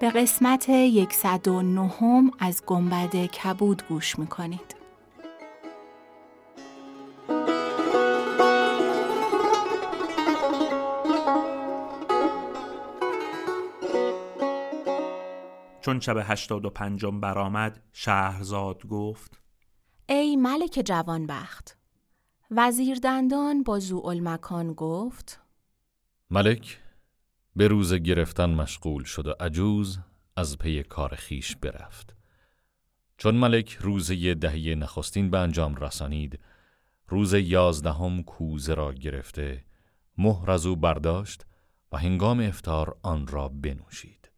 به قسمت 109 از گنبد کبود گوش می‌کنید. چون شب هشتاد و پنجم برآمد شهرزاد گفت ای ملک جوانبخت وزیر دندان با مکان گفت ملک به روز گرفتن مشغول شد و عجوز از پی کار خیش برفت. چون ملک روز دهی نخستین به انجام رسانید روز یازدهم کوزه را گرفته مهر از او برداشت و هنگام افتار آن را بنوشید.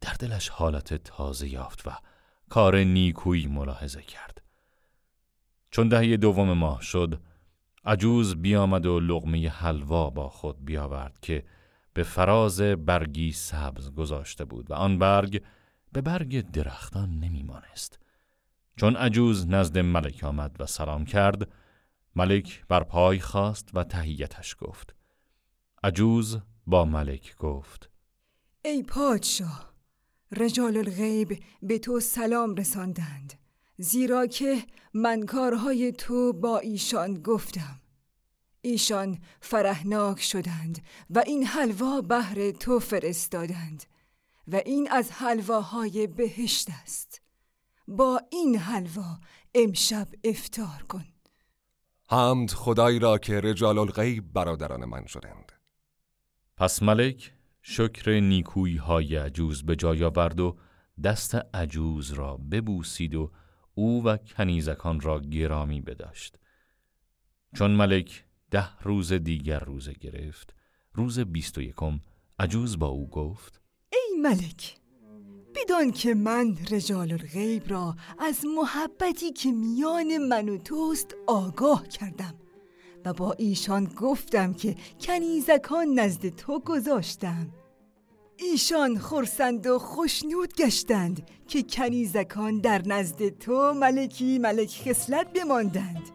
در دلش حالت تازه یافت و کار نیکویی ملاحظه کرد. چون دهی دوم ماه شد عجوز بیامد و لغمه حلوا با خود بیاورد که به فراز برگی سبز گذاشته بود و آن برگ به برگ درختان نمیمانست. چون عجوز نزد ملک آمد و سلام کرد ملک بر پای خواست و تهیتش گفت عجوز با ملک گفت ای پادشاه رجال الغیب به تو سلام رساندند زیرا که من کارهای تو با ایشان گفتم ایشان فرهناک شدند و این حلوا بهر تو فرستادند و این از حلواهای بهشت است. با این حلوا امشب افتار کن. حمد خدایی را که رجال الغیب برادران من شدند. پس ملک شکر نیکویی های عجوز به جای آورد و دست عجوز را ببوسید و او و کنیزکان را گرامی بداشت. چون ملک ده روز دیگر روزه گرفت. روز بیست و یکم. عجوز با او گفت ای ملک بدان که من رجال الغیب را از محبتی که میان من و توست آگاه کردم و با ایشان گفتم که کنیزکان نزد تو گذاشتم. ایشان خورسند و خوشنود گشتند که کنیزکان در نزد تو ملکی ملک خسلت بماندند.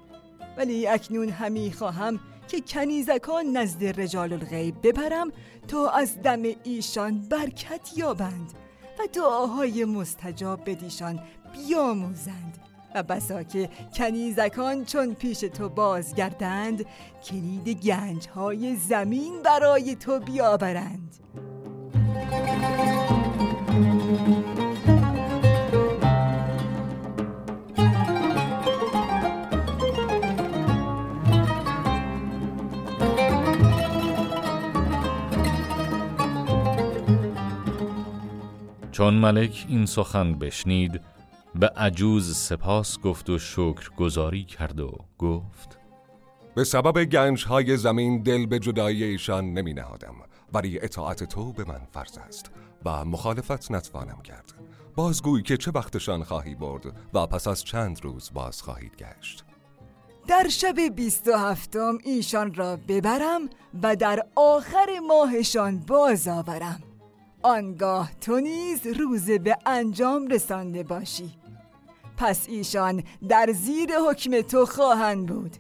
ولی اکنون همی خواهم که کنیزکان نزد رجال الغیب ببرم تا از دم ایشان برکت یابند و دعاهای مستجاب بدیشان بیاموزند. و بسا که کنیزکان چون پیش تو بازگردند کلید گنج های زمین برای تو بیاورند. چون ملک این سخن بشنید به عجوز سپاس گفت و شکر گذاری کرد و گفت به سبب گنج های زمین دل به جدایی ایشان نمی نهادم ولی اطاعت تو به من فرض است و مخالفت نتوانم کرد. بازگوی که چه وقتشان خواهی برد و پس از چند روز باز خواهید گشت. در شب بیست و هفتم ایشان را ببرم و در آخر ماهشان باز آورم. آنگاه تو نیز روزه به انجام رسانده باشی. پس ایشان در زیر حکم تو خواهند بود.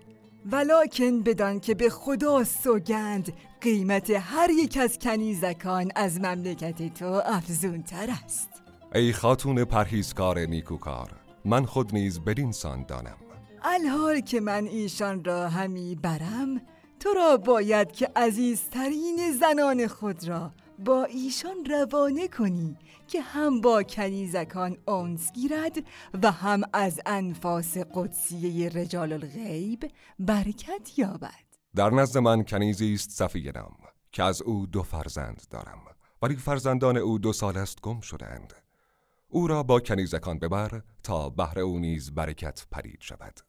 ولکن بدان که به خدا سوگند قیمت هر یک از کنیزکان از مملکت تو افزون تر است. ای خاتون پرهیزکار نیکوکار من خود نیز بدین سان دانم. الحال که من ایشان را همی برم تو را باید که عزیزترین زنان خود را با ایشان روانه کنی که هم با کنیزکان اونس گیرد و هم از انفاس قدسیه رجال الغیب برکت یابد. در نزد من کنیزی است صفیه نام که از او دو فرزند دارم ولی فرزندان او دو سال است گم شدند او را با کنیزکان ببر تا بهر او نیز برکت پرید شود.